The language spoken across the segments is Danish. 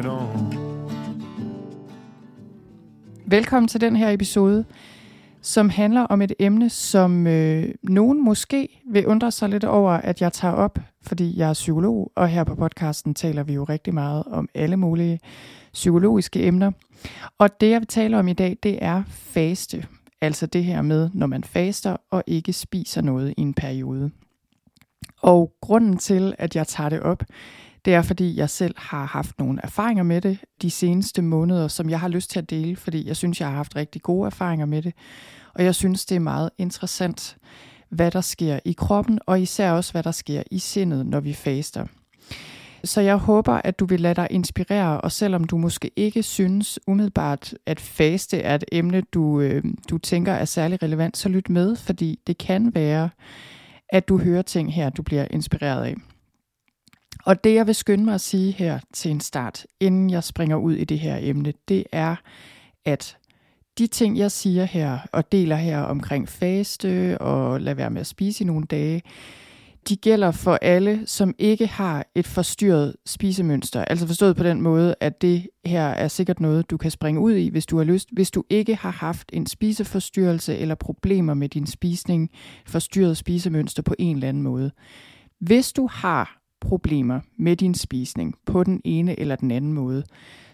it on Velkommen til den her episode, som handler om et emne, som øh, nogen måske vil undre sig lidt over, at jeg tager op, fordi jeg er psykolog, og her på podcasten taler vi jo rigtig meget om alle mulige psykologiske emner. Og det, jeg vil tale om i dag, det er faste. Altså det her med, når man faster og ikke spiser noget i en periode. Og grunden til, at jeg tager det op, det er, fordi jeg selv har haft nogle erfaringer med det de seneste måneder, som jeg har lyst til at dele, fordi jeg synes, jeg har haft rigtig gode erfaringer med det. Og jeg synes, det er meget interessant, hvad der sker i kroppen, og især også, hvad der sker i sindet, når vi faster. Så jeg håber, at du vil lade dig inspirere, og selvom du måske ikke synes umiddelbart, at faste er et emne, du, øh, du tænker er særlig relevant, så lyt med, fordi det kan være, at du hører ting her, du bliver inspireret af. Og det jeg vil skynde mig at sige her til en start, inden jeg springer ud i det her emne, det er, at de ting, jeg siger her og deler her omkring faste og lade være med at spise i nogle dage, de gælder for alle, som ikke har et forstyrret spisemønster. Altså forstået på den måde, at det her er sikkert noget, du kan springe ud i, hvis du har lyst. Hvis du ikke har haft en spiseforstyrrelse eller problemer med din spisning, forstyrret spisemønster på en eller anden måde. Hvis du har problemer med din spisning på den ene eller den anden måde,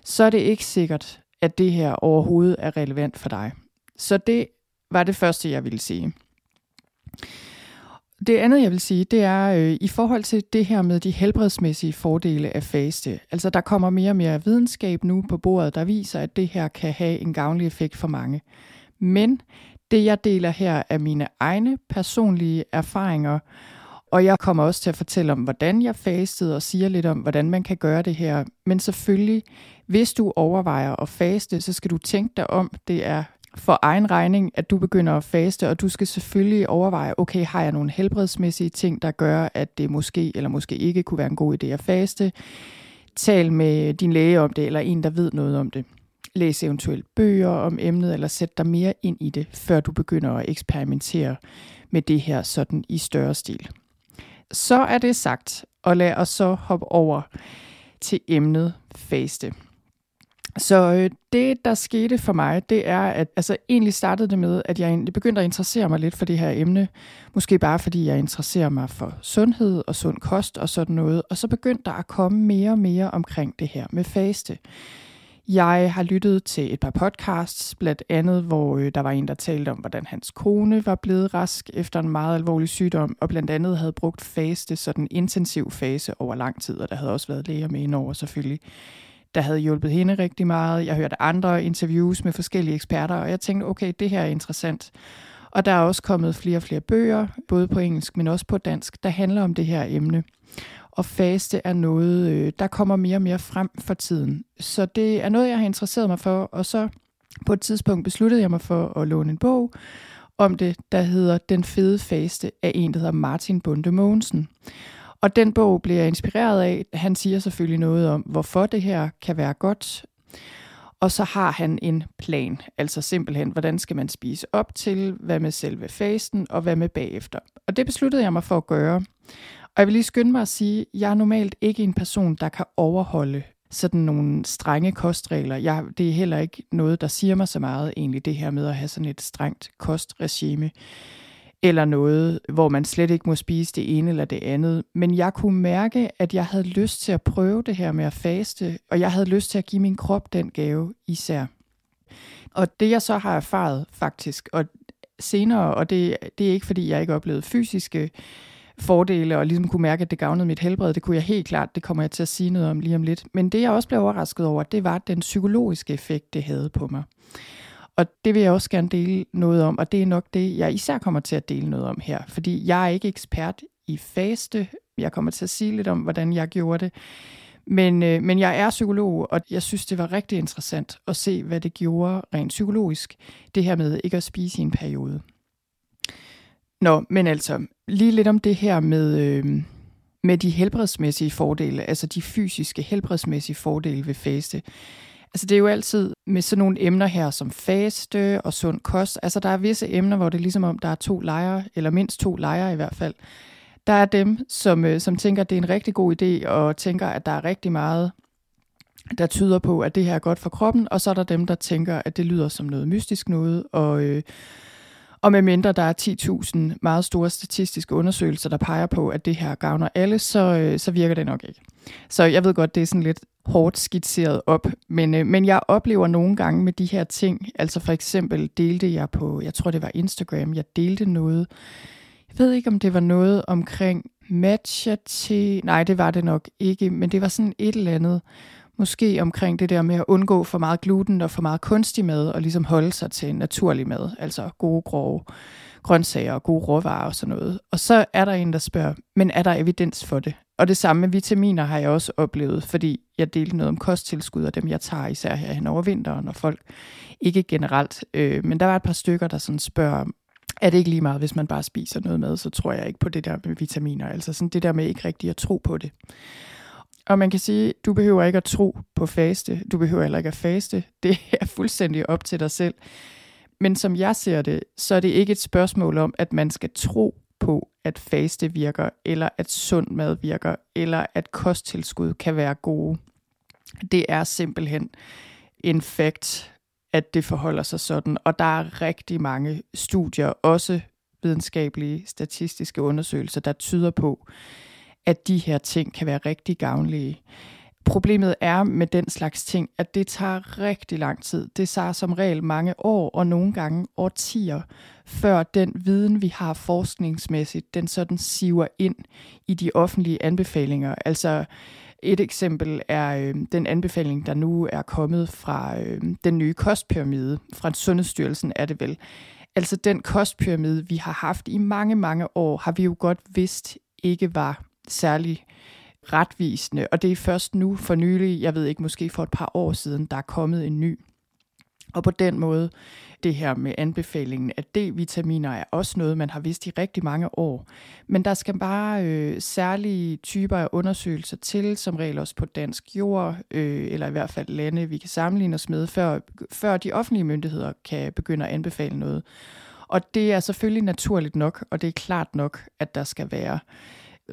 så er det ikke sikkert, at det her overhovedet er relevant for dig. Så det var det første, jeg ville sige. Det andet, jeg vil sige, det er øh, i forhold til det her med de helbredsmæssige fordele af faste. Altså, der kommer mere og mere videnskab nu på bordet, der viser, at det her kan have en gavnlig effekt for mange. Men det, jeg deler her, er mine egne personlige erfaringer, og jeg kommer også til at fortælle om, hvordan jeg fastede, og siger lidt om, hvordan man kan gøre det her. Men selvfølgelig, hvis du overvejer at faste, så skal du tænke dig om. Det er for egen regning, at du begynder at faste, og du skal selvfølgelig overveje, okay, har jeg nogle helbredsmæssige ting, der gør, at det måske eller måske ikke kunne være en god idé at faste. Tal med din læge om det, eller en, der ved noget om det. Læs eventuelt bøger om emnet, eller sæt dig mere ind i det, før du begynder at eksperimentere med det her sådan i større stil. Så er det sagt, og lad os så hoppe over til emnet faste. Så øh, det, der skete for mig, det er, at altså, egentlig startede det med, at jeg begyndte at interessere mig lidt for det her emne. Måske bare fordi jeg interesserer mig for sundhed og sund kost og sådan noget. Og så begyndte der at komme mere og mere omkring det her med faste. Jeg har lyttet til et par podcasts, blandt andet, hvor øh, der var en, der talte om, hvordan hans kone var blevet rask efter en meget alvorlig sygdom, og blandt andet havde brugt faste, sådan intensiv fase over lang tid, og der havde også været læger med indover selvfølgelig der havde hjulpet hende rigtig meget. Jeg hørte andre interviews med forskellige eksperter, og jeg tænkte, okay, det her er interessant. Og der er også kommet flere og flere bøger, både på engelsk, men også på dansk, der handler om det her emne. Og faste er noget, øh, der kommer mere og mere frem for tiden. Så det er noget, jeg har interesseret mig for, og så på et tidspunkt besluttede jeg mig for at låne en bog om det, der hedder Den fede faste af en, der hedder Martin Bunde Mogensen. Og den bog bliver jeg inspireret af. Han siger selvfølgelig noget om, hvorfor det her kan være godt. Og så har han en plan, altså simpelthen, hvordan skal man spise op til, hvad med selve fasten, og hvad med bagefter. Og det besluttede jeg mig for at gøre. Og jeg vil lige skynde mig at sige, at jeg er normalt ikke en person, der kan overholde sådan nogle strenge kostregler. Jeg, det er heller ikke noget, der siger mig så meget egentlig, det her med at have sådan et strengt kostregime eller noget, hvor man slet ikke må spise det ene eller det andet. Men jeg kunne mærke, at jeg havde lyst til at prøve det her med at faste, og jeg havde lyst til at give min krop den gave især. Og det jeg så har erfaret faktisk, og senere, og det, det er ikke fordi jeg ikke oplevede fysiske fordele og ligesom kunne mærke, at det gavnede mit helbred, det kunne jeg helt klart, det kommer jeg til at sige noget om lige om lidt. Men det jeg også blev overrasket over, det var den psykologiske effekt, det havde på mig. Og det vil jeg også gerne dele noget om, og det er nok det, jeg især kommer til at dele noget om her, fordi jeg er ikke ekspert i faste. Jeg kommer til at sige lidt om, hvordan jeg gjorde det. Men, øh, men jeg er psykolog, og jeg synes, det var rigtig interessant at se, hvad det gjorde rent psykologisk, det her med ikke at spise i en periode. Nå, men altså, lige lidt om det her med, øh, med de helbredsmæssige fordele, altså de fysiske helbredsmæssige fordele ved faste. Altså det er jo altid med sådan nogle emner her som faste og sund kost. Altså der er visse emner, hvor det er ligesom om, der er to lejre, eller mindst to lejre i hvert fald. Der er dem, som, øh, som tænker, at det er en rigtig god idé, og tænker, at der er rigtig meget, der tyder på, at det her er godt for kroppen, og så er der dem, der tænker, at det lyder som noget mystisk noget, og, øh, og med mindre der er 10.000 meget store statistiske undersøgelser, der peger på, at det her gavner alle, så, øh, så virker det nok ikke. Så jeg ved godt, det er sådan lidt hårdt skitseret op, men, øh, men jeg oplever nogle gange med de her ting, altså for eksempel delte jeg på, jeg tror det var Instagram, jeg delte noget, jeg ved ikke om det var noget omkring matcha til, nej det var det nok ikke, men det var sådan et eller andet, måske omkring det der med at undgå for meget gluten og for meget kunstig mad, og ligesom holde sig til naturlig mad, altså gode grove grøntsager og gode råvarer og sådan noget. Og så er der en, der spørger, men er der evidens for det? Og det samme med vitaminer har jeg også oplevet, fordi jeg delte noget om kosttilskud, og dem jeg tager især her hen over vinteren, og folk ikke generelt. Øh, men der var et par stykker, der sådan spørger, er det ikke lige meget, hvis man bare spiser noget mad, så tror jeg ikke på det der med vitaminer. Altså sådan det der med ikke rigtig at tro på det. Og man kan sige, du behøver ikke at tro på faste. Du behøver heller ikke at faste. Det er fuldstændig op til dig selv. Men som jeg ser det, så er det ikke et spørgsmål om, at man skal tro på, at faste virker, eller at sund mad virker, eller at kosttilskud kan være gode. Det er simpelthen en fakt, at det forholder sig sådan. Og der er rigtig mange studier, også videnskabelige statistiske undersøgelser, der tyder på, at de her ting kan være rigtig gavnlige. Problemet er med den slags ting, at det tager rigtig lang tid. Det tager som regel mange år og nogle gange årtier, før den viden, vi har forskningsmæssigt, den sådan siver ind i de offentlige anbefalinger. Altså et eksempel er øh, den anbefaling, der nu er kommet fra øh, den nye kostpyramide, fra Sundhedsstyrelsen er det vel. Altså den kostpyramide, vi har haft i mange, mange år, har vi jo godt vidst ikke var særlig retvisende, og det er først nu for nylig, jeg ved ikke, måske for et par år siden, der er kommet en ny. Og på den måde, det her med anbefalingen af D-vitaminer er også noget, man har vidst i rigtig mange år. Men der skal bare øh, særlige typer af undersøgelser til, som regel også på dansk jord, øh, eller i hvert fald lande, vi kan sammenligne os med, før, før de offentlige myndigheder kan begynde at anbefale noget. Og det er selvfølgelig naturligt nok, og det er klart nok, at der skal være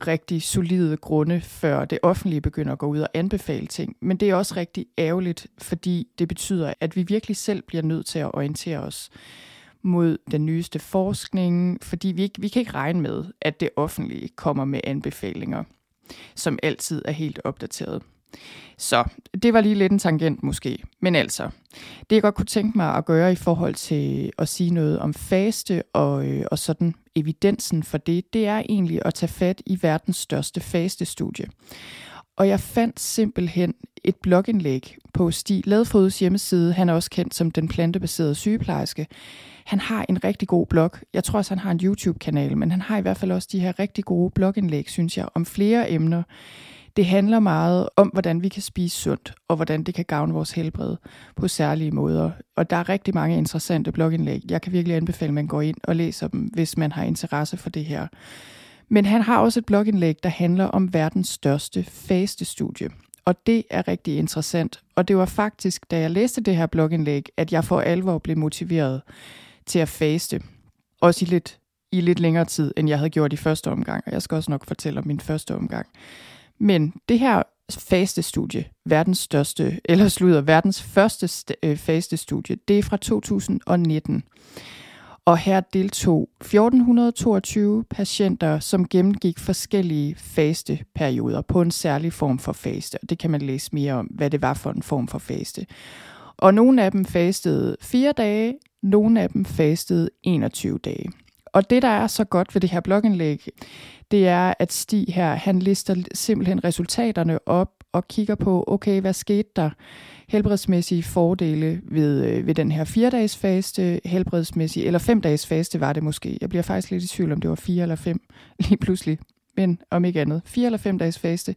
rigtig solide grunde, før det offentlige begynder at gå ud og anbefale ting. Men det er også rigtig ærgerligt, fordi det betyder, at vi virkelig selv bliver nødt til at orientere os mod den nyeste forskning, fordi vi, ikke, vi kan ikke regne med, at det offentlige kommer med anbefalinger, som altid er helt opdateret. Så det var lige lidt en tangent måske. Men altså, det jeg godt kunne tænke mig at gøre i forhold til at sige noget om faste og, øh, og sådan evidensen for det, det er egentlig at tage fat i verdens største fastestudie. Og jeg fandt simpelthen et blogindlæg på Stig Ladfods hjemmeside. Han er også kendt som den plantebaserede sygeplejerske. Han har en rigtig god blog. Jeg tror også, han har en YouTube-kanal, men han har i hvert fald også de her rigtig gode blogindlæg, synes jeg, om flere emner. Det handler meget om, hvordan vi kan spise sundt, og hvordan det kan gavne vores helbred på særlige måder. Og der er rigtig mange interessante blogindlæg. Jeg kan virkelig anbefale, at man går ind og læser dem, hvis man har interesse for det her. Men han har også et blogindlæg, der handler om verdens største fastestudie. Og det er rigtig interessant. Og det var faktisk, da jeg læste det her blogindlæg, at jeg for alvor blev motiveret til at faste. Også i lidt, i lidt længere tid, end jeg havde gjort i første omgang. Og jeg skal også nok fortælle om min første omgang. Men det her faste studie, verdens største, eller slutter, verdens første øh, faste studie, det er fra 2019. Og her deltog 1422 patienter, som gennemgik forskellige faste perioder på en særlig form for faste. Og det kan man læse mere om, hvad det var for en form for faste. Og nogle af dem fastede fire dage, nogle af dem fastede 21 dage. Og det, der er så godt ved det her blogindlæg, det er, at Stig her, han lister simpelthen resultaterne op og kigger på, okay, hvad skete der helbredsmæssige fordele ved, øh, ved den her fire-dages faste, helbredsmæssige, eller fem-dages faste var det måske. Jeg bliver faktisk lidt i tvivl, om det var fire eller fem lige pludselig. men om ikke andet, fire eller fem dages faste,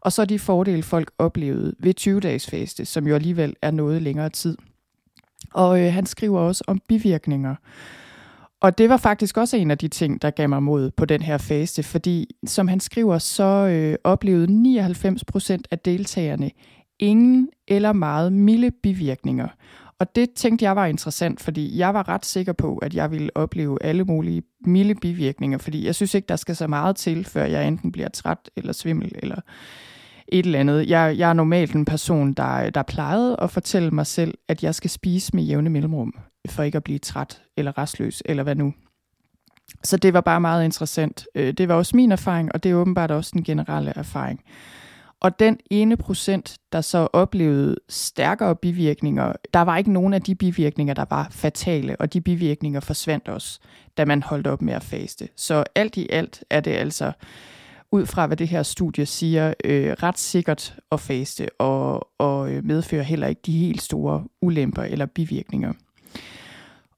og så de fordele, folk oplevede ved 20 dages faste, som jo alligevel er noget længere tid. Og øh, han skriver også om bivirkninger. Og det var faktisk også en af de ting, der gav mig mod på den her fase, fordi som han skriver, så øh, oplevede 99 procent af deltagerne ingen eller meget milde bivirkninger. Og det tænkte jeg var interessant, fordi jeg var ret sikker på, at jeg ville opleve alle mulige milde bivirkninger, fordi jeg synes ikke, der skal så meget til, før jeg enten bliver træt eller svimmel eller et eller andet. Jeg, jeg er normalt en person, der, der plejede at fortælle mig selv, at jeg skal spise med jævne mellemrum, for ikke at blive træt eller restløs, eller hvad nu. Så det var bare meget interessant. Øh, det var også min erfaring, og det er åbenbart også den generelle erfaring. Og den ene procent, der så oplevede stærkere bivirkninger, der var ikke nogen af de bivirkninger, der var fatale, og de bivirkninger forsvandt også, da man holdt op med at faste. Så alt i alt er det altså, ud fra hvad det her studie siger, øh, ret sikkert at faste, og, og øh, medfører heller ikke de helt store ulemper eller bivirkninger.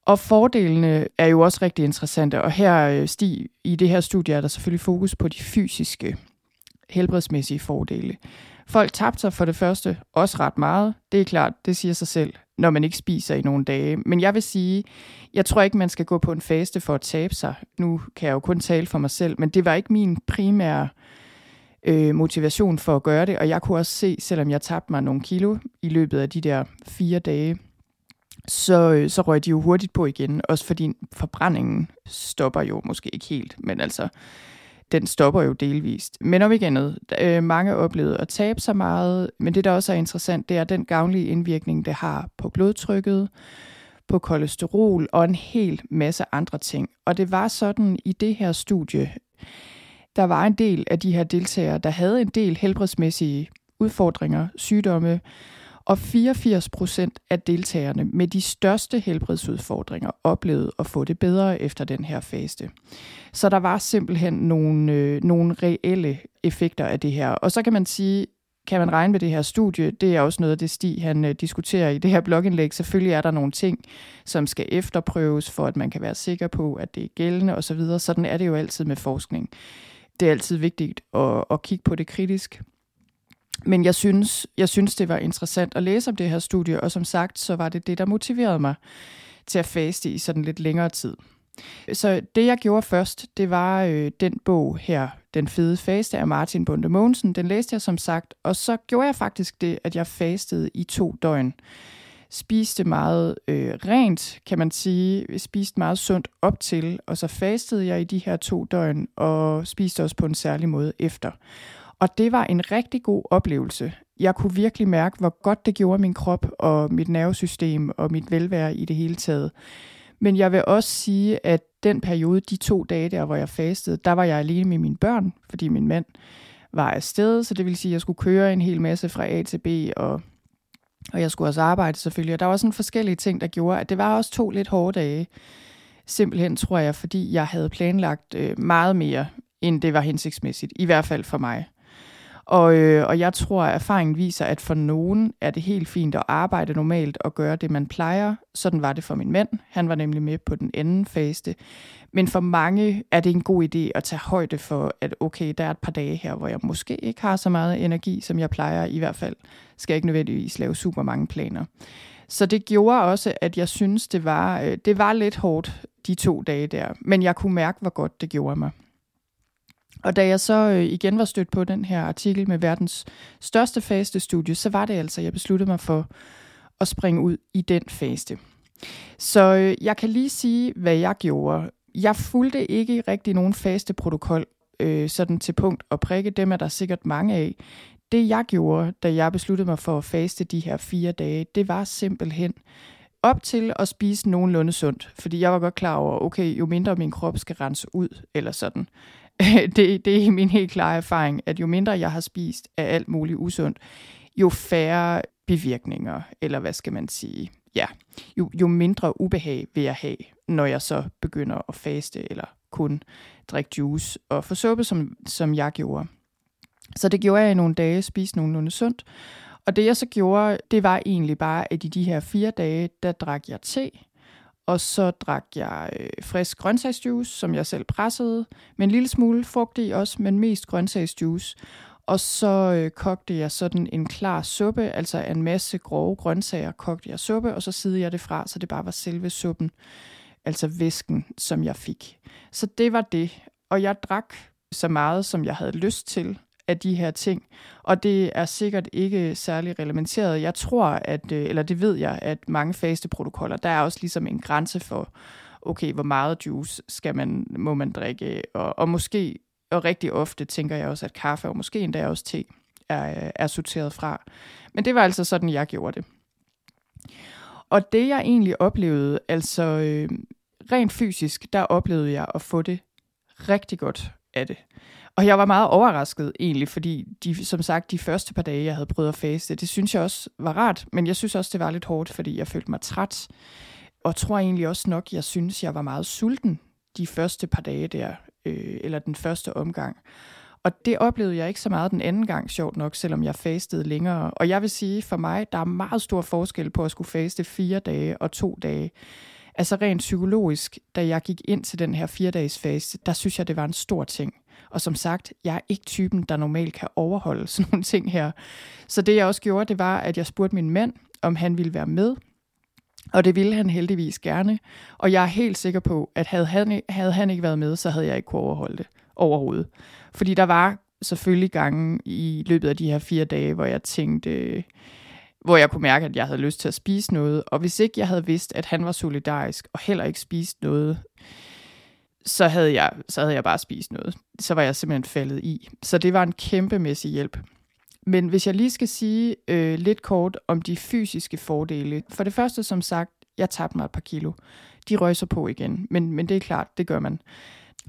Og fordelene er jo også rigtig interessante, og her sti, Stig, i det her studie er der selvfølgelig fokus på de fysiske helbredsmæssige fordele. Folk tabte sig for det første også ret meget. Det er klart, det siger sig selv, når man ikke spiser i nogle dage. Men jeg vil sige, jeg tror ikke, man skal gå på en faste for at tabe sig. Nu kan jeg jo kun tale for mig selv, men det var ikke min primære øh, motivation for at gøre det. Og jeg kunne også se, selvom jeg tabte mig nogle kilo i løbet af de der fire dage, så, øh, så røg de jo hurtigt på igen. Også fordi forbrændingen stopper jo måske ikke helt, men altså den stopper jo delvist. Men om ikke andet, øh, mange oplevede at tabe sig meget, men det, der også er interessant, det er den gavnlige indvirkning, det har på blodtrykket, på kolesterol og en hel masse andre ting. Og det var sådan i det her studie, der var en del af de her deltagere, der havde en del helbredsmæssige udfordringer, sygdomme, og 84 procent af deltagerne med de største helbredsudfordringer oplevede at få det bedre efter den her faste. Så der var simpelthen nogle, øh, nogle reelle effekter af det her. Og så kan man sige, kan man regne med det her studie? Det er også noget af det, Stig han øh, diskuterer i det her blogindlæg. Selvfølgelig er der nogle ting, som skal efterprøves, for at man kan være sikker på, at det er gældende osv. Sådan er det jo altid med forskning. Det er altid vigtigt at, at kigge på det kritisk. Men jeg synes, jeg synes, det var interessant at læse om det her studie, og som sagt, så var det det, der motiverede mig til at faste i sådan lidt længere tid. Så det, jeg gjorde først, det var øh, den bog her, Den fede faste af Martin Bunde Mogensen. Den læste jeg som sagt, og så gjorde jeg faktisk det, at jeg fastede i to døgn. Spiste meget øh, rent, kan man sige. Spiste meget sundt op til, og så fastede jeg i de her to døgn, og spiste også på en særlig måde efter. Og det var en rigtig god oplevelse. Jeg kunne virkelig mærke, hvor godt det gjorde min krop og mit nervesystem og mit velvære i det hele taget. Men jeg vil også sige, at den periode, de to dage der, hvor jeg fastede, der var jeg alene med mine børn, fordi min mand var afsted, så det vil sige, at jeg skulle køre en hel masse fra A til B, og, og jeg skulle også arbejde selvfølgelig. Og der var sådan forskellige ting, der gjorde, at det var også to lidt hårde dage. Simpelthen tror jeg, fordi jeg havde planlagt øh, meget mere, end det var hensigtsmæssigt, i hvert fald for mig. Og, øh, og jeg tror, at erfaringen viser, at for nogen er det helt fint at arbejde normalt og gøre det, man plejer. Sådan var det for min mand. Han var nemlig med på den anden faste. Men for mange er det en god idé at tage højde for, at okay, der er et par dage her, hvor jeg måske ikke har så meget energi, som jeg plejer. I hvert fald skal jeg ikke nødvendigvis lave super mange planer. Så det gjorde også, at jeg synes, det var, øh, det var lidt hårdt de to dage der. Men jeg kunne mærke, hvor godt det gjorde mig. Og da jeg så øh, igen var stødt på den her artikel med verdens største faste studie, så var det altså, jeg besluttede mig for at springe ud i den faste. Så øh, jeg kan lige sige, hvad jeg gjorde. Jeg fulgte ikke rigtig nogen faste protokol, øh, sådan til punkt og prikke. Dem er der sikkert mange af. Det jeg gjorde, da jeg besluttede mig for at faste de her fire dage, det var simpelthen op til at spise nogenlunde sundt. Fordi jeg var godt klar over, okay, jo mindre min krop skal rense ud, eller sådan, det, det er min helt klare erfaring, at jo mindre jeg har spist af alt muligt usundt, jo færre bivirkninger, eller hvad skal man sige, ja, jo, jo mindre ubehag vil jeg have, når jeg så begynder at faste, eller kun drikke juice og få suppe, som, som jeg gjorde. Så det gjorde jeg i nogle dage, spiste nogenlunde sundt. Og det jeg så gjorde, det var egentlig bare, at i de her fire dage, der drak jeg te, og så drak jeg øh, frisk grøntsagsjuice, som jeg selv pressede, med en lille smule frugt i også, men mest grøntsagsjuice. Og så øh, kogte jeg sådan en klar suppe, altså en masse grove grøntsager kogte jeg suppe, og så sidde jeg det fra, så det bare var selve suppen, altså væsken, som jeg fik. Så det var det. Og jeg drak så meget, som jeg havde lyst til af de her ting. Og det er sikkert ikke særlig reglementeret. Jeg tror, at, øh, eller det ved jeg, at mange faste protokoller, der er også ligesom en grænse for, okay, hvor meget juice skal man, må man drikke, og, og måske, og rigtig ofte tænker jeg også, at kaffe og måske endda også te er, øh, er sorteret fra. Men det var altså sådan, jeg gjorde det. Og det jeg egentlig oplevede, altså øh, rent fysisk, der oplevede jeg at få det rigtig godt af det. Og jeg var meget overrasket egentlig, fordi de, som sagt, de første par dage, jeg havde prøvet at faste, det synes jeg også var rart, men jeg synes også, det var lidt hårdt, fordi jeg følte mig træt. Og tror egentlig også nok, jeg synes, jeg var meget sulten de første par dage der, øh, eller den første omgang. Og det oplevede jeg ikke så meget den anden gang, sjovt nok, selvom jeg fastede længere. Og jeg vil sige, for mig, der er meget stor forskel på at skulle faste fire dage og to dage. Altså rent psykologisk, da jeg gik ind til den her fire dages faste, der synes jeg, det var en stor ting. Og som sagt, jeg er ikke typen, der normalt kan overholde sådan nogle ting her. Så det jeg også gjorde, det var, at jeg spurgte min mand, om han ville være med. Og det ville han heldigvis gerne. Og jeg er helt sikker på, at havde han, havde han ikke været med, så havde jeg ikke kunne overholde det overhovedet. Fordi der var selvfølgelig gange i løbet af de her fire dage, hvor jeg tænkte, hvor jeg kunne mærke, at jeg havde lyst til at spise noget. Og hvis ikke jeg havde vidst, at han var solidarisk og heller ikke spist noget, så havde, jeg, så havde jeg bare spist noget. Så var jeg simpelthen faldet i. Så det var en kæmpemæssig hjælp. Men hvis jeg lige skal sige øh, lidt kort om de fysiske fordele. For det første, som sagt, jeg tabte mig et par kilo. De røg så på igen, men, men det er klart, det gør man,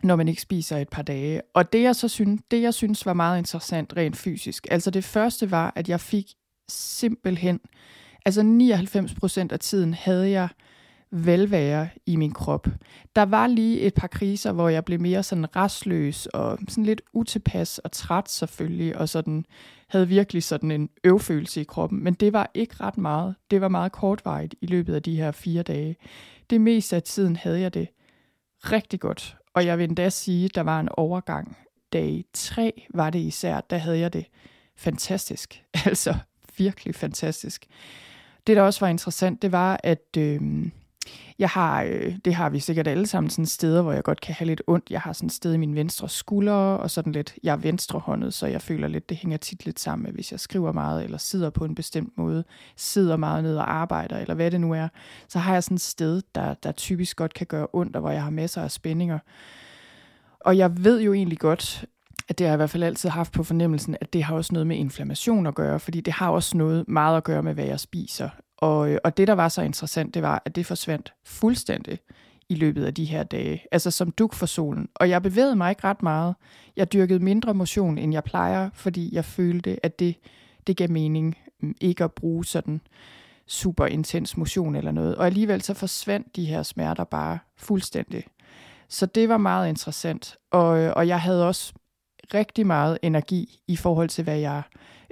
når man ikke spiser et par dage. Og det jeg så synes, det jeg synes var meget interessant rent fysisk, altså det første var, at jeg fik simpelthen, altså 99 procent af tiden havde jeg velvære i min krop. Der var lige et par kriser, hvor jeg blev mere sådan restløs og sådan lidt utilpas og træt selvfølgelig, og sådan havde virkelig sådan en øvfølelse i kroppen. Men det var ikke ret meget. Det var meget kortvarigt i løbet af de her fire dage. Det meste af tiden havde jeg det rigtig godt. Og jeg vil endda sige, at der var en overgang. Dag tre var det især, der havde jeg det fantastisk. Altså virkelig fantastisk. Det, der også var interessant, det var, at øh, jeg har, øh, det har vi sikkert alle sammen, sådan steder, hvor jeg godt kan have lidt ondt. Jeg har sådan et sted i min venstre skulder, og sådan lidt, jeg er venstrehåndet, så jeg føler lidt, det hænger tit lidt sammen med, hvis jeg skriver meget, eller sidder på en bestemt måde, sidder meget ned og arbejder, eller hvad det nu er, så har jeg sådan et sted, der, der typisk godt kan gøre ondt, og hvor jeg har masser af spændinger. Og jeg ved jo egentlig godt, at det har jeg i hvert fald altid haft på fornemmelsen, at det har også noget med inflammation at gøre, fordi det har også noget meget at gøre med, hvad jeg spiser. Og, øh, og det, der var så interessant, det var, at det forsvandt fuldstændig i løbet af de her dage. Altså som duk for solen. Og jeg bevægede mig ikke ret meget. Jeg dyrkede mindre motion, end jeg plejer, fordi jeg følte, at det, det gav mening mm, ikke at bruge sådan super intens motion eller noget. Og alligevel så forsvandt de her smerter bare fuldstændig. Så det var meget interessant. Og, øh, og jeg havde også rigtig meget energi i forhold til, hvad jeg...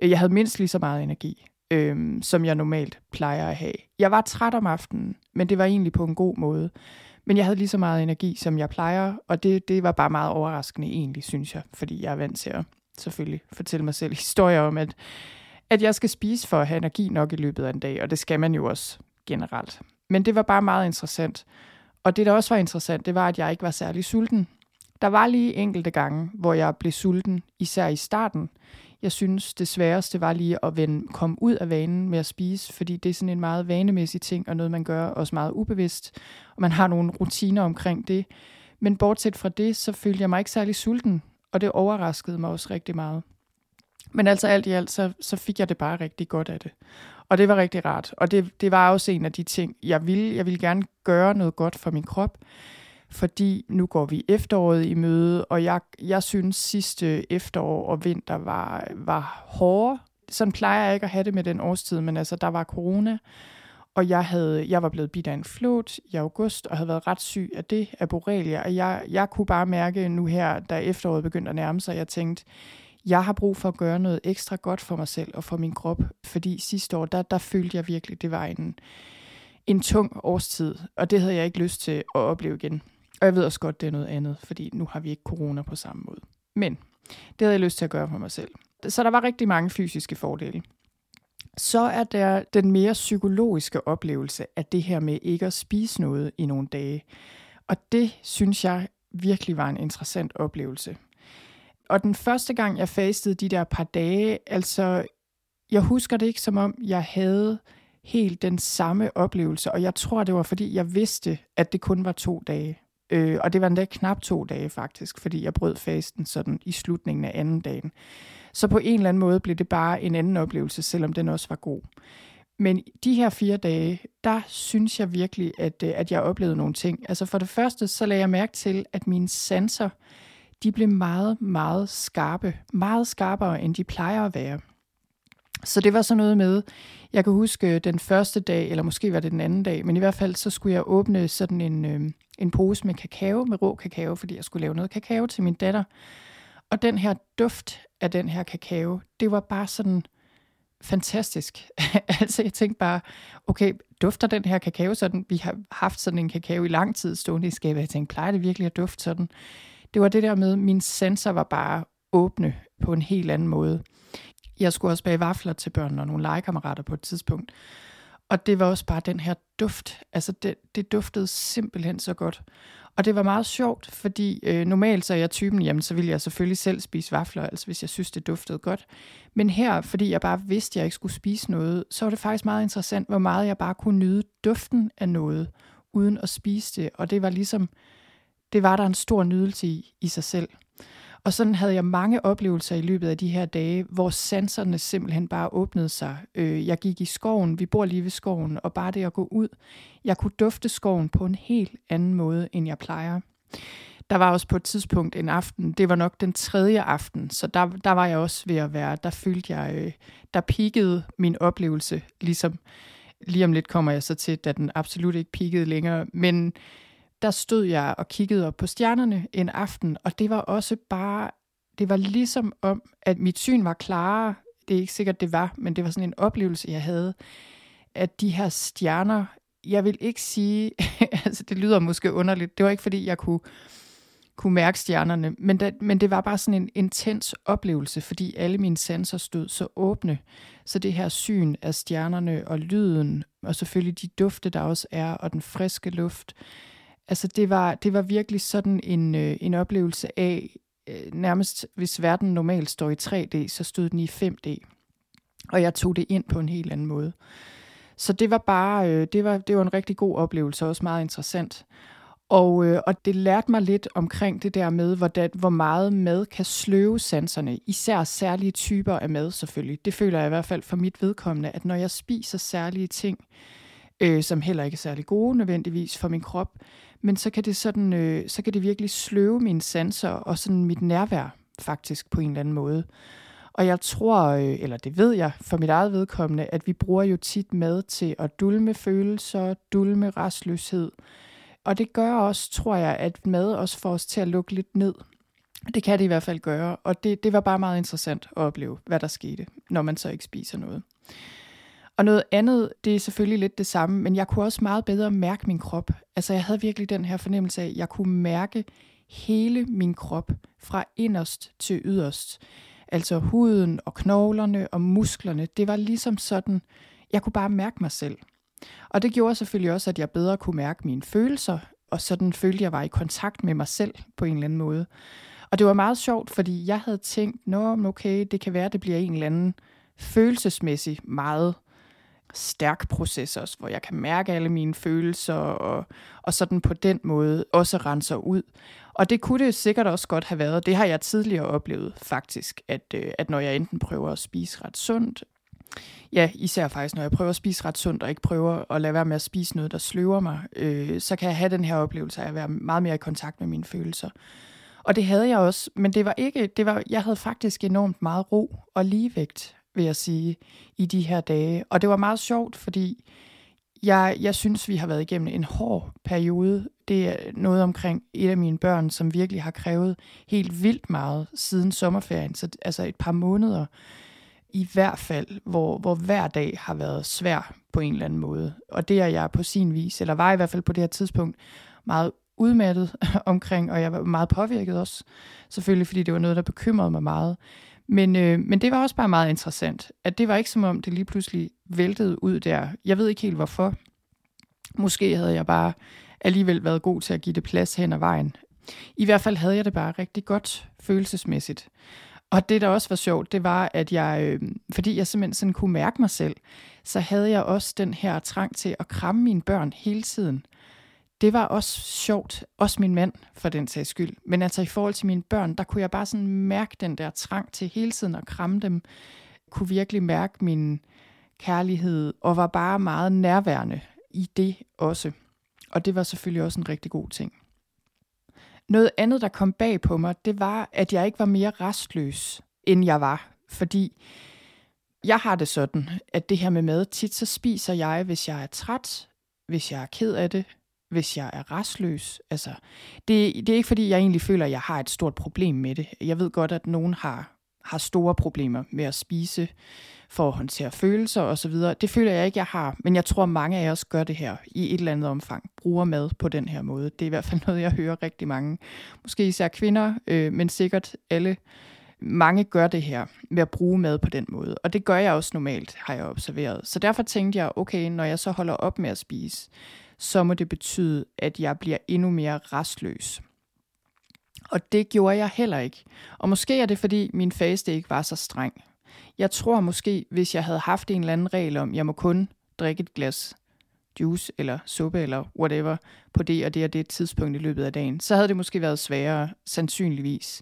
Øh, jeg havde mindst lige så meget energi, øhm, som jeg normalt plejer at have. Jeg var træt om aftenen, men det var egentlig på en god måde. Men jeg havde lige så meget energi, som jeg plejer, og det, det var bare meget overraskende egentlig, synes jeg, fordi jeg er vant til at selvfølgelig fortælle mig selv historier om, at, at jeg skal spise for at have energi nok i løbet af en dag, og det skal man jo også generelt. Men det var bare meget interessant. Og det, der også var interessant, det var, at jeg ikke var særlig sulten. Der var lige enkelte gange, hvor jeg blev sulten, især i starten. Jeg synes, det sværeste var lige at vende, komme ud af vanen med at spise, fordi det er sådan en meget vanemæssig ting, og noget, man gør også meget ubevidst, og man har nogle rutiner omkring det. Men bortset fra det, så følte jeg mig ikke særlig sulten, og det overraskede mig også rigtig meget. Men altså alt i alt, så, så fik jeg det bare rigtig godt af det. Og det var rigtig rart. Og det, det var også en af de ting, jeg ville. Jeg ville gerne gøre noget godt for min krop fordi nu går vi efteråret i møde, og jeg, jeg synes sidste efterår og vinter var, var hårde. Sådan plejer jeg ikke at have det med den årstid, men altså der var corona, og jeg, havde, jeg var blevet bidt af en flot i august, og havde været ret syg af det, af borrelia, og jeg, jeg kunne bare mærke nu her, da efteråret begyndte at nærme sig, jeg tænkte, jeg har brug for at gøre noget ekstra godt for mig selv og for min krop, fordi sidste år, der, der følte jeg virkelig, det var en, en tung årstid, og det havde jeg ikke lyst til at opleve igen. Og jeg ved også godt, det er noget andet, fordi nu har vi ikke corona på samme måde. Men det havde jeg lyst til at gøre for mig selv. Så der var rigtig mange fysiske fordele. Så er der den mere psykologiske oplevelse af det her med ikke at spise noget i nogle dage. Og det synes jeg virkelig var en interessant oplevelse. Og den første gang, jeg fastede de der par dage, altså, jeg husker det ikke som om, jeg havde helt den samme oplevelse, og jeg tror, det var fordi, jeg vidste, at det kun var to dage. Øh, og det var endda knap to dage faktisk, fordi jeg brød fasten sådan i slutningen af anden dagen. Så på en eller anden måde blev det bare en anden oplevelse, selvom den også var god. Men de her fire dage, der synes jeg virkelig, at, øh, at jeg oplevede nogle ting. Altså for det første, så lagde jeg mærke til, at mine sanser, de blev meget, meget skarpe. Meget skarpere, end de plejer at være. Så det var sådan noget med, jeg kan huske øh, den første dag, eller måske var det den anden dag, men i hvert fald så skulle jeg åbne sådan en, øh, en pose med kakao, med rå kakao, fordi jeg skulle lave noget kakao til min datter. Og den her duft af den her kakao, det var bare sådan fantastisk. altså jeg tænkte bare, okay, dufter den her kakao sådan? Vi har haft sådan en kakao i lang tid stående i skabet. Jeg tænkte, plejer det virkelig at dufte sådan? Det var det der med, min sensor var bare åbne på en helt anden måde. Jeg skulle også bage vafler til børn og nogle legekammerater på et tidspunkt. Og det var også bare den her duft. Altså det, det duftede simpelthen så godt. Og det var meget sjovt, fordi øh, normalt så er jeg typen, jamen så ville jeg selvfølgelig selv spise vafler, altså hvis jeg synes, det duftede godt. Men her, fordi jeg bare vidste, at jeg ikke skulle spise noget, så var det faktisk meget interessant, hvor meget jeg bare kunne nyde duften af noget, uden at spise det. Og det var ligesom, det var der en stor nydelse i, i sig selv. Og sådan havde jeg mange oplevelser i løbet af de her dage, hvor sanserne simpelthen bare åbnede sig. Øh, jeg gik i skoven, vi bor lige ved skoven, og bare det at gå ud, jeg kunne dufte skoven på en helt anden måde, end jeg plejer. Der var også på et tidspunkt en aften, det var nok den tredje aften, så der, der var jeg også ved at være, der følte jeg, øh, der pikkede min oplevelse, ligesom lige om lidt kommer jeg så til, da den absolut ikke pikkede længere, men der stod jeg og kiggede op på stjernerne en aften, og det var også bare, det var ligesom om, at mit syn var klarere. Det er ikke sikkert, det var, men det var sådan en oplevelse, jeg havde, at de her stjerner, jeg vil ikke sige, altså det lyder måske underligt, det var ikke fordi, jeg kunne, kunne mærke stjernerne, men, da, men det var bare sådan en intens oplevelse, fordi alle mine sanser stod så åbne. Så det her syn af stjernerne og lyden, og selvfølgelig de dufte, der også er, og den friske luft, Altså det var, det var virkelig sådan en, øh, en oplevelse af, øh, nærmest hvis verden normalt står i 3D, så stod den i 5D. Og jeg tog det ind på en helt anden måde. Så det var bare, øh, det var, det var en rigtig god oplevelse, også meget interessant. Og, øh, og det lærte mig lidt omkring det der med, hvordan, hvor meget mad kan sløve sanserne. Især særlige typer af mad selvfølgelig. Det føler jeg i hvert fald for mit vedkommende, at når jeg spiser særlige ting, øh, øh, som heller ikke er særlig gode nødvendigvis for min krop, men så kan det sådan, øh, så kan det virkelig sløve mine sanser og sådan mit nærvær faktisk på en eller anden måde. Og jeg tror, øh, eller det ved jeg for mit eget vedkommende, at vi bruger jo tit mad til at dulme følelser, dulme restløshed. Og det gør også, tror jeg, at mad også får os til at lukke lidt ned. Det kan det i hvert fald gøre, og det, det var bare meget interessant at opleve, hvad der skete, når man så ikke spiser noget. Og noget andet, det er selvfølgelig lidt det samme, men jeg kunne også meget bedre mærke min krop. Altså jeg havde virkelig den her fornemmelse af, at jeg kunne mærke hele min krop fra inderst til yderst. Altså huden og knoglerne og musklerne, det var ligesom sådan, jeg kunne bare mærke mig selv. Og det gjorde selvfølgelig også, at jeg bedre kunne mærke mine følelser, og sådan følte jeg var i kontakt med mig selv på en eller anden måde. Og det var meget sjovt, fordi jeg havde tænkt, nå okay, det kan være, det bliver en eller anden følelsesmæssig meget stærk proces også, hvor jeg kan mærke alle mine følelser, og, og sådan på den måde også renser ud. Og det kunne det sikkert også godt have været. Det har jeg tidligere oplevet faktisk, at, øh, at når jeg enten prøver at spise ret sundt, ja, især faktisk, når jeg prøver at spise ret sundt, og ikke prøver at lade være med at spise noget, der sløver mig, øh, så kan jeg have den her oplevelse af at være meget mere i kontakt med mine følelser. Og det havde jeg også, men det var ikke, det var, jeg havde faktisk enormt meget ro og ligevægt vil jeg sige, i de her dage. Og det var meget sjovt, fordi jeg, jeg synes, vi har været igennem en hård periode. Det er noget omkring et af mine børn, som virkelig har krævet helt vildt meget siden sommerferien, så altså et par måneder. i hvert fald, hvor, hvor hver dag har været svær på en eller anden måde. Og det er jeg på sin vis, eller var i hvert fald på det her tidspunkt, meget udmattet omkring, og jeg var meget påvirket også, selvfølgelig fordi det var noget, der bekymrede mig meget. Men, øh, men det var også bare meget interessant, at det var ikke som om, det lige pludselig væltede ud der. Jeg ved ikke helt hvorfor. Måske havde jeg bare alligevel været god til at give det plads hen ad vejen. I hvert fald havde jeg det bare rigtig godt følelsesmæssigt. Og det, der også var sjovt, det var, at jeg, øh, fordi jeg simpelthen sådan kunne mærke mig selv, så havde jeg også den her trang til at kramme mine børn hele tiden. Det var også sjovt, også min mand for den sags skyld. Men altså i forhold til mine børn, der kunne jeg bare sådan mærke den der trang til hele tiden at kramme dem. Kunne virkelig mærke min kærlighed og var bare meget nærværende i det også. Og det var selvfølgelig også en rigtig god ting. Noget andet, der kom bag på mig, det var, at jeg ikke var mere restløs, end jeg var. Fordi jeg har det sådan, at det her med mad, tit så spiser jeg, hvis jeg er træt, hvis jeg er ked af det, hvis jeg er restløs. Altså, det, det er ikke fordi, jeg egentlig føler, at jeg har et stort problem med det. Jeg ved godt, at nogen har, har store problemer med at spise for at håndtere følelser osv. Det føler jeg ikke, jeg har, men jeg tror, mange af os gør det her i et eller andet omfang. Bruger mad på den her måde. Det er i hvert fald noget, jeg hører rigtig mange. Måske især kvinder, øh, men sikkert alle. Mange gør det her med at bruge mad på den måde. Og det gør jeg også normalt, har jeg observeret. Så derfor tænkte jeg, okay, når jeg så holder op med at spise, så må det betyde, at jeg bliver endnu mere restløs. Og det gjorde jeg heller ikke. Og måske er det, fordi min faste ikke var så streng. Jeg tror måske, hvis jeg havde haft en eller anden regel om, jeg må kun drikke et glas juice eller suppe eller whatever på det og det og det tidspunkt i løbet af dagen, så havde det måske været sværere, sandsynligvis.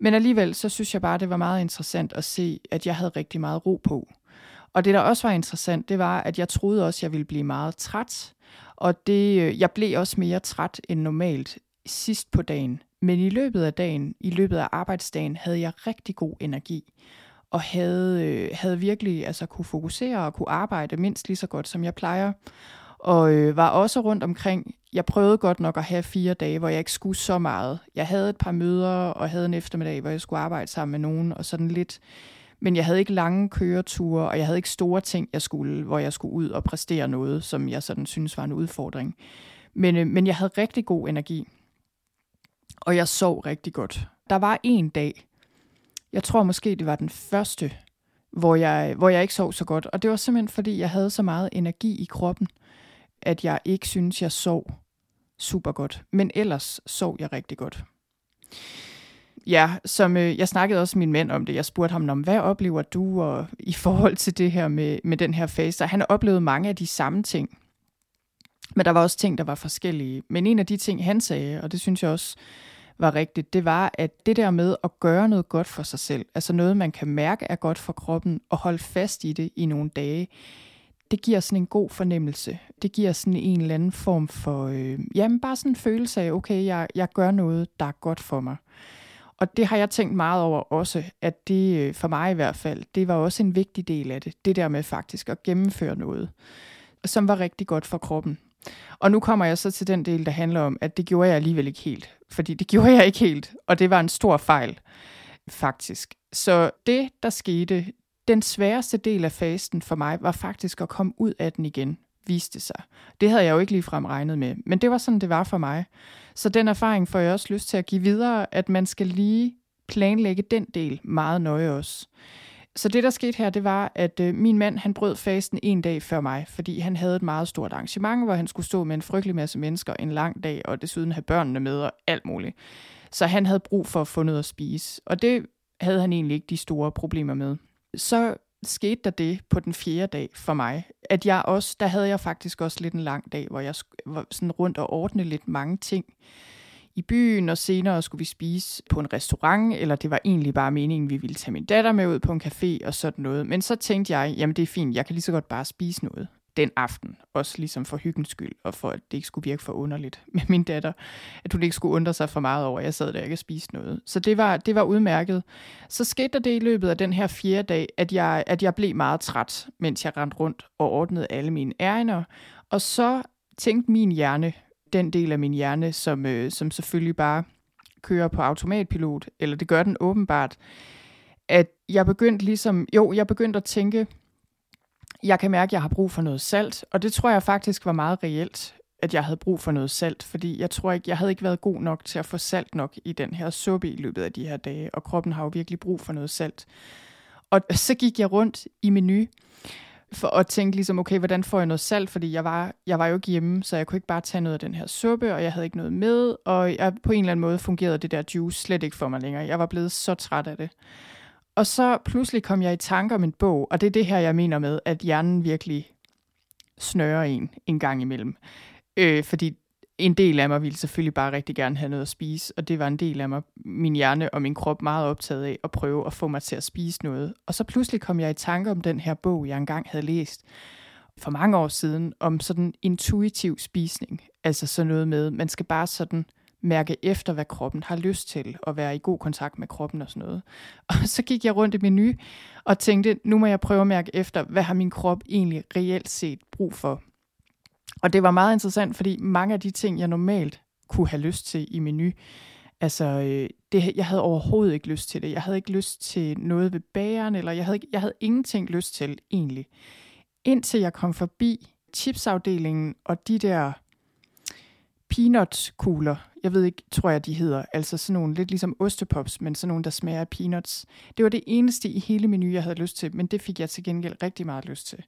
Men alligevel, så synes jeg bare, det var meget interessant at se, at jeg havde rigtig meget ro på. Og det, der også var interessant, det var, at jeg troede også, at jeg ville blive meget træt. Og det, øh, jeg blev også mere træt end normalt sidst på dagen. Men i løbet af dagen, i løbet af arbejdsdagen, havde jeg rigtig god energi og havde, øh, havde virkelig altså, kunne fokusere og kunne arbejde mindst lige så godt, som jeg plejer. Og øh, var også rundt omkring. Jeg prøvede godt nok at have fire dage, hvor jeg ikke skulle så meget. Jeg havde et par møder og havde en eftermiddag, hvor jeg skulle arbejde sammen med nogen, og sådan lidt. Men jeg havde ikke lange køreture, og jeg havde ikke store ting, jeg skulle, hvor jeg skulle ud og præstere noget, som jeg sådan synes var en udfordring. Men, øh, men jeg havde rigtig god energi, og jeg sov rigtig godt. Der var en dag, jeg tror måske, det var den første, hvor jeg, hvor jeg ikke sov så godt. Og det var simpelthen, fordi jeg havde så meget energi i kroppen, at jeg ikke synes, jeg sov super godt. Men ellers sov jeg rigtig godt. Ja, som øh, jeg snakkede også med min mand om det. Jeg spurgte ham om, hvad oplever du og, i forhold til det her med, med den her fase? Han oplevede mange af de samme ting. Men der var også ting, der var forskellige. Men en af de ting, han sagde, og det synes jeg også var rigtigt, det var, at det der med at gøre noget godt for sig selv, altså noget, man kan mærke er godt for kroppen, og holde fast i det i nogle dage, det giver sådan en god fornemmelse. Det giver sådan en eller anden form for, øh, jamen bare sådan en følelse af, okay, jeg, jeg gør noget, der er godt for mig. Og det har jeg tænkt meget over også, at det øh, for mig i hvert fald, det var også en vigtig del af det. Det der med faktisk at gennemføre noget, som var rigtig godt for kroppen. Og nu kommer jeg så til den del, der handler om, at det gjorde jeg alligevel ikke helt. Fordi det gjorde jeg ikke helt, og det var en stor fejl, faktisk. Så det, der skete, den sværeste del af fasten for mig, var faktisk at komme ud af den igen, viste sig. Det havde jeg jo ikke ligefrem regnet med, men det var sådan, det var for mig. Så den erfaring får jeg også lyst til at give videre, at man skal lige planlægge den del meget nøje også. Så det, der skete her, det var, at øh, min mand, han brød fasten en dag før mig, fordi han havde et meget stort arrangement, hvor han skulle stå med en frygtelig masse mennesker en lang dag, og desuden have børnene med og alt muligt. Så han havde brug for at få noget at spise, og det havde han egentlig ikke de store problemer med. Så skete der det på den fjerde dag for mig, at jeg også, der havde jeg faktisk også lidt en lang dag, hvor jeg var sådan rundt og ordne lidt mange ting i byen, og senere skulle vi spise på en restaurant, eller det var egentlig bare meningen, vi ville tage min datter med ud på en café og sådan noget. Men så tænkte jeg, jamen det er fint, jeg kan lige så godt bare spise noget den aften, også ligesom for hyggens skyld, og for at det ikke skulle virke for underligt med min datter, at hun ikke skulle undre sig for meget over, at jeg sad der og ikke spiste noget. Så det var, det var udmærket. Så skete der det i løbet af den her fjerde dag, at jeg, at jeg blev meget træt, mens jeg rendte rundt og ordnede alle mine ærner, og så tænkte min hjerne, den del af min hjerne, som, øh, som selvfølgelig bare kører på automatpilot, eller det gør den åbenbart, at jeg begyndte ligesom, jo, jeg begyndte at tænke, jeg kan mærke, at jeg har brug for noget salt, og det tror jeg faktisk var meget reelt, at jeg havde brug for noget salt, fordi jeg tror ikke, jeg havde ikke været god nok til at få salt nok i den her suppe i løbet af de her dage, og kroppen har jo virkelig brug for noget salt. Og så gik jeg rundt i menu, for at tænke ligesom, okay, hvordan får jeg noget salt? Fordi jeg var, jeg var jo ikke hjemme, så jeg kunne ikke bare tage noget af den her suppe, og jeg havde ikke noget med, og jeg, på en eller anden måde fungerede det der juice slet ikke for mig længere. Jeg var blevet så træt af det. Og så pludselig kom jeg i tanke om en bog, og det er det her, jeg mener med, at hjernen virkelig snører en en gang imellem. Øh, fordi en del af mig ville selvfølgelig bare rigtig gerne have noget at spise, og det var en del af mig, min hjerne og min krop meget optaget af at prøve at få mig til at spise noget. Og så pludselig kom jeg i tanke om den her bog, jeg engang havde læst for mange år siden, om sådan intuitiv spisning. Altså sådan noget med, man skal bare sådan mærke efter, hvad kroppen har lyst til, og være i god kontakt med kroppen og sådan noget. Og så gik jeg rundt i menu og tænkte, nu må jeg prøve at mærke efter, hvad har min krop egentlig reelt set brug for. Og det var meget interessant, fordi mange af de ting, jeg normalt kunne have lyst til i menu, altså, øh, det, jeg havde overhovedet ikke lyst til det. Jeg havde ikke lyst til noget ved bageren, eller jeg havde, jeg havde ingenting lyst til egentlig. Indtil jeg kom forbi chipsafdelingen og de der peanut-kugler. Jeg ved ikke, tror jeg, de hedder. Altså sådan nogle, lidt ligesom ostepops, men sådan nogle, der smager af peanuts. Det var det eneste i hele menu, jeg havde lyst til, men det fik jeg til gengæld rigtig meget lyst til.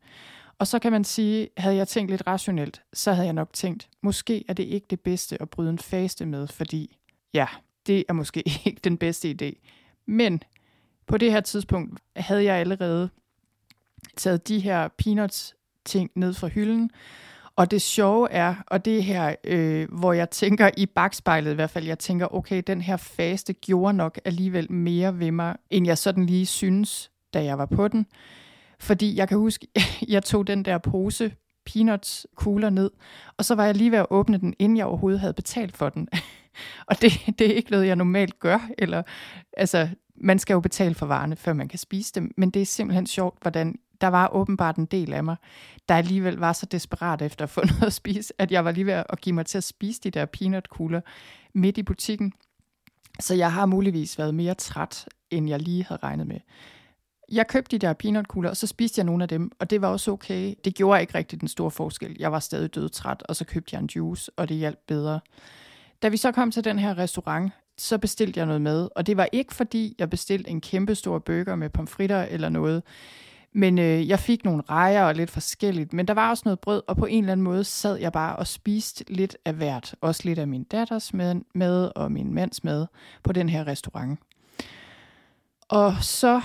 Og så kan man sige, havde jeg tænkt lidt rationelt, så havde jeg nok tænkt, måske er det ikke det bedste at bryde en faste med, fordi ja, det er måske ikke den bedste idé. Men på det her tidspunkt havde jeg allerede taget de her peanuts ting ned fra hylden, og det sjove er, og det her, øh, hvor jeg tænker i bagspejlet i hvert fald, jeg tænker, okay, den her faste gjorde nok alligevel mere ved mig, end jeg sådan lige synes, da jeg var på den. Fordi jeg kan huske, jeg tog den der pose peanuts kugler ned, og så var jeg lige ved at åbne den, inden jeg overhovedet havde betalt for den. og det, det er ikke noget, jeg normalt gør. Eller, altså, man skal jo betale for varerne, før man kan spise dem, men det er simpelthen sjovt, hvordan der var åbenbart en del af mig, der alligevel var så desperat efter at få noget at spise, at jeg var lige ved at give mig til at spise de der peanutkugler midt i butikken. Så jeg har muligvis været mere træt, end jeg lige havde regnet med. Jeg købte de der peanutkugler, og så spiste jeg nogle af dem, og det var også okay. Det gjorde ikke rigtig den store forskel. Jeg var stadig dødtræt, og så købte jeg en juice, og det hjalp bedre. Da vi så kom til den her restaurant, så bestilte jeg noget med, og det var ikke fordi, jeg bestilte en kæmpe stor burger med pomfritter eller noget. Men øh, jeg fik nogle rejer og lidt forskelligt, men der var også noget brød, og på en eller anden måde sad jeg bare og spiste lidt af hvert. Også lidt af min datters med, med og min mands med på den her restaurant. Og så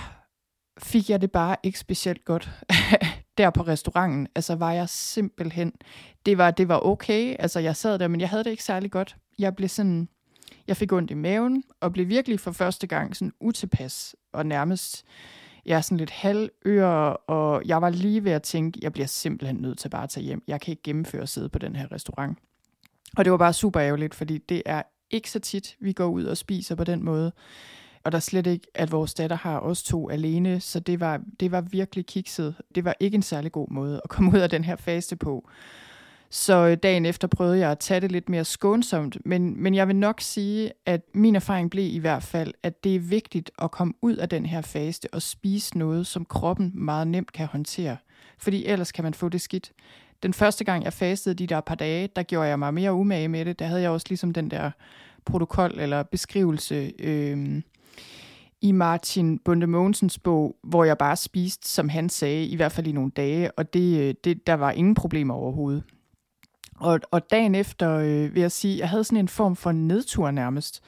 fik jeg det bare ikke specielt godt der på restauranten. Altså var jeg simpelthen, det var, det var okay, altså jeg sad der, men jeg havde det ikke særlig godt. Jeg blev sådan, jeg fik ondt i maven, og blev virkelig for første gang sådan utilpas, og nærmest, jeg er sådan lidt halvøre, og jeg var lige ved at tænke, jeg bliver simpelthen nødt til bare at tage hjem. Jeg kan ikke gennemføre at sidde på den her restaurant. Og det var bare super ærgerligt, fordi det er ikke så tit, vi går ud og spiser på den måde. Og der er slet ikke, at vores datter har os to alene, så det var, det var virkelig kikset. Det var ikke en særlig god måde at komme ud af den her faste på. Så øh, dagen efter prøvede jeg at tage det lidt mere skånsomt, men, men jeg vil nok sige, at min erfaring blev i hvert fald, at det er vigtigt at komme ud af den her faste og spise noget, som kroppen meget nemt kan håndtere. Fordi ellers kan man få det skidt. Den første gang jeg fastede de der par dage, der gjorde jeg mig mere umage med det. Der havde jeg også ligesom den der protokol eller beskrivelse øh, i Martin Bunde Mogensens bog, hvor jeg bare spiste, som han sagde, i hvert fald i nogle dage, og det, øh, det, der var ingen problemer overhovedet. Og, og dagen efter øh, vil jeg sige, jeg havde sådan en form for nedtur nærmest.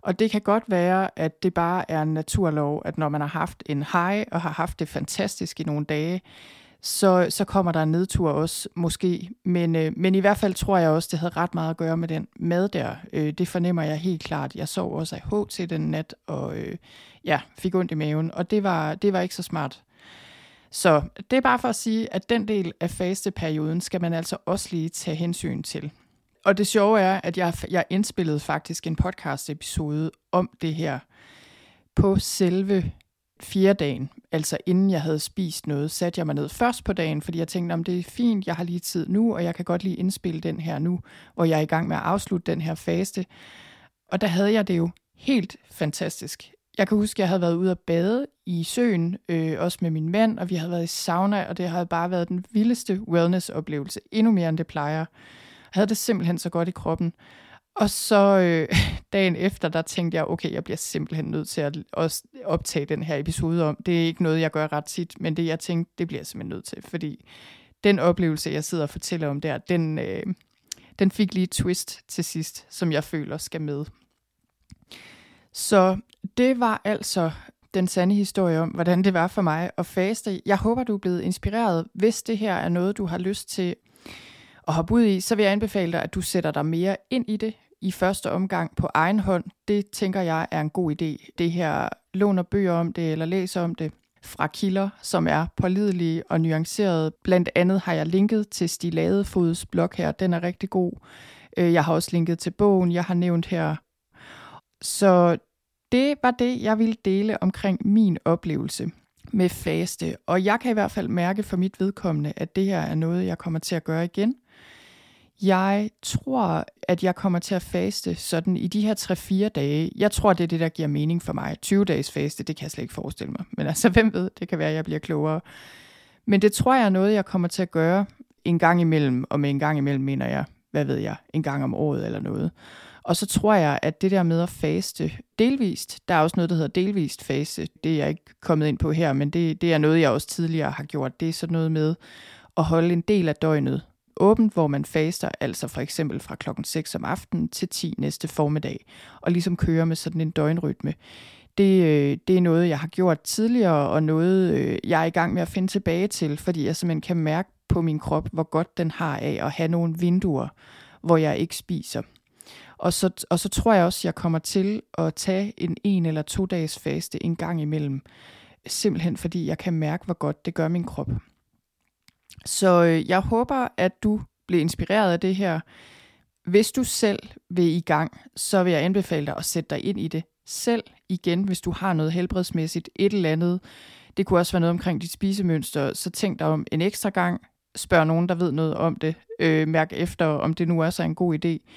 Og det kan godt være, at det bare er en naturlov, at når man har haft en high og har haft det fantastisk i nogle dage, så, så kommer der en nedtur også, måske. Men, øh, men i hvert fald tror jeg også, det havde ret meget at gøre med den mad der. Øh, det fornemmer jeg helt klart. Jeg sov også af HT den nat, og øh, ja, fik ondt i maven, og det var, det var ikke så smart. Så det er bare for at sige, at den del af fasteperioden skal man altså også lige tage hensyn til. Og det sjove er, at jeg, jeg indspillede faktisk en podcast episode om det her på selve fire dagen, altså inden jeg havde spist noget, satte jeg mig ned først på dagen, fordi jeg tænkte, om det er fint, jeg har lige tid nu, og jeg kan godt lige indspille den her nu, hvor jeg er i gang med at afslutte den her faste. Og der havde jeg det jo helt fantastisk jeg kan huske, at jeg havde været ude at bade i søen, øh, også med min mand, og vi havde været i sauna, og det havde bare været den vildeste wellness-oplevelse, endnu mere end det plejer. Jeg havde det simpelthen så godt i kroppen. Og så øh, dagen efter, der tænkte jeg, okay, jeg bliver simpelthen nødt til at også optage den her episode om. Det er ikke noget, jeg gør ret tit, men det jeg tænkte, det bliver jeg simpelthen nødt til, fordi den oplevelse, jeg sidder og fortæller om der, den, øh, den fik lige et twist til sidst, som jeg føler skal med. Så det var altså den sande historie om, hvordan det var for mig at faste. Jeg håber, du er blevet inspireret. Hvis det her er noget, du har lyst til at hoppe ud i, så vil jeg anbefale dig, at du sætter dig mere ind i det i første omgang på egen hånd. Det tænker jeg er en god idé. Det her låner bøger om det, eller læser om det fra kilder, som er pålidelige og nuancerede. Blandt andet har jeg linket til Stiladefods Fods blog her. Den er rigtig god. Øh, jeg har også linket til bogen, jeg har nævnt her. Så det var det, jeg ville dele omkring min oplevelse med faste. Og jeg kan i hvert fald mærke for mit vedkommende, at det her er noget, jeg kommer til at gøre igen. Jeg tror, at jeg kommer til at faste sådan i de her 3-4 dage. Jeg tror, det er det, der giver mening for mig. 20 dages faste, det kan jeg slet ikke forestille mig. Men altså, hvem ved, det kan være, at jeg bliver klogere. Men det tror jeg er noget, jeg kommer til at gøre en gang imellem, og med en gang imellem mener jeg, hvad ved jeg, en gang om året eller noget. Og så tror jeg, at det der med at faste delvist, der er også noget, der hedder delvist faste, det er jeg ikke kommet ind på her, men det, det er noget, jeg også tidligere har gjort. Det er sådan noget med at holde en del af døgnet åbent, hvor man faster, altså for eksempel fra klokken 6 om aftenen til 10 næste formiddag, og ligesom køre med sådan en døgnrytme. Det, øh, det er noget, jeg har gjort tidligere, og noget, øh, jeg er i gang med at finde tilbage til, fordi jeg simpelthen kan mærke på min krop, hvor godt den har af at have nogle vinduer, hvor jeg ikke spiser. Og så, og så tror jeg også, jeg kommer til at tage en en eller to dages faste en gang imellem. Simpelthen fordi jeg kan mærke, hvor godt det gør min krop. Så øh, jeg håber, at du bliver inspireret af det her. Hvis du selv vil i gang, så vil jeg anbefale dig at sætte dig ind i det selv igen, hvis du har noget helbredsmæssigt, et eller andet. Det kunne også være noget omkring dit spisemønster, så tænk dig om en ekstra gang. Spørg nogen, der ved noget om det. Øh, mærk efter, om det nu også er en god idé.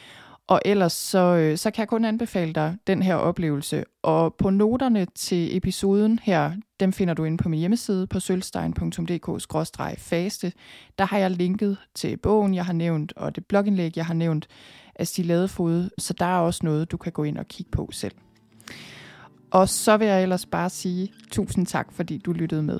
Og ellers så, øh, så kan jeg kun anbefale dig den her oplevelse. Og på noterne til episoden her, dem finder du inde på min hjemmeside på sølvstein.dk-faste. Der har jeg linket til bogen, jeg har nævnt, og det blogindlæg, jeg har nævnt af Stilladefod. Så der er også noget, du kan gå ind og kigge på selv. Og så vil jeg ellers bare sige tusind tak, fordi du lyttede med.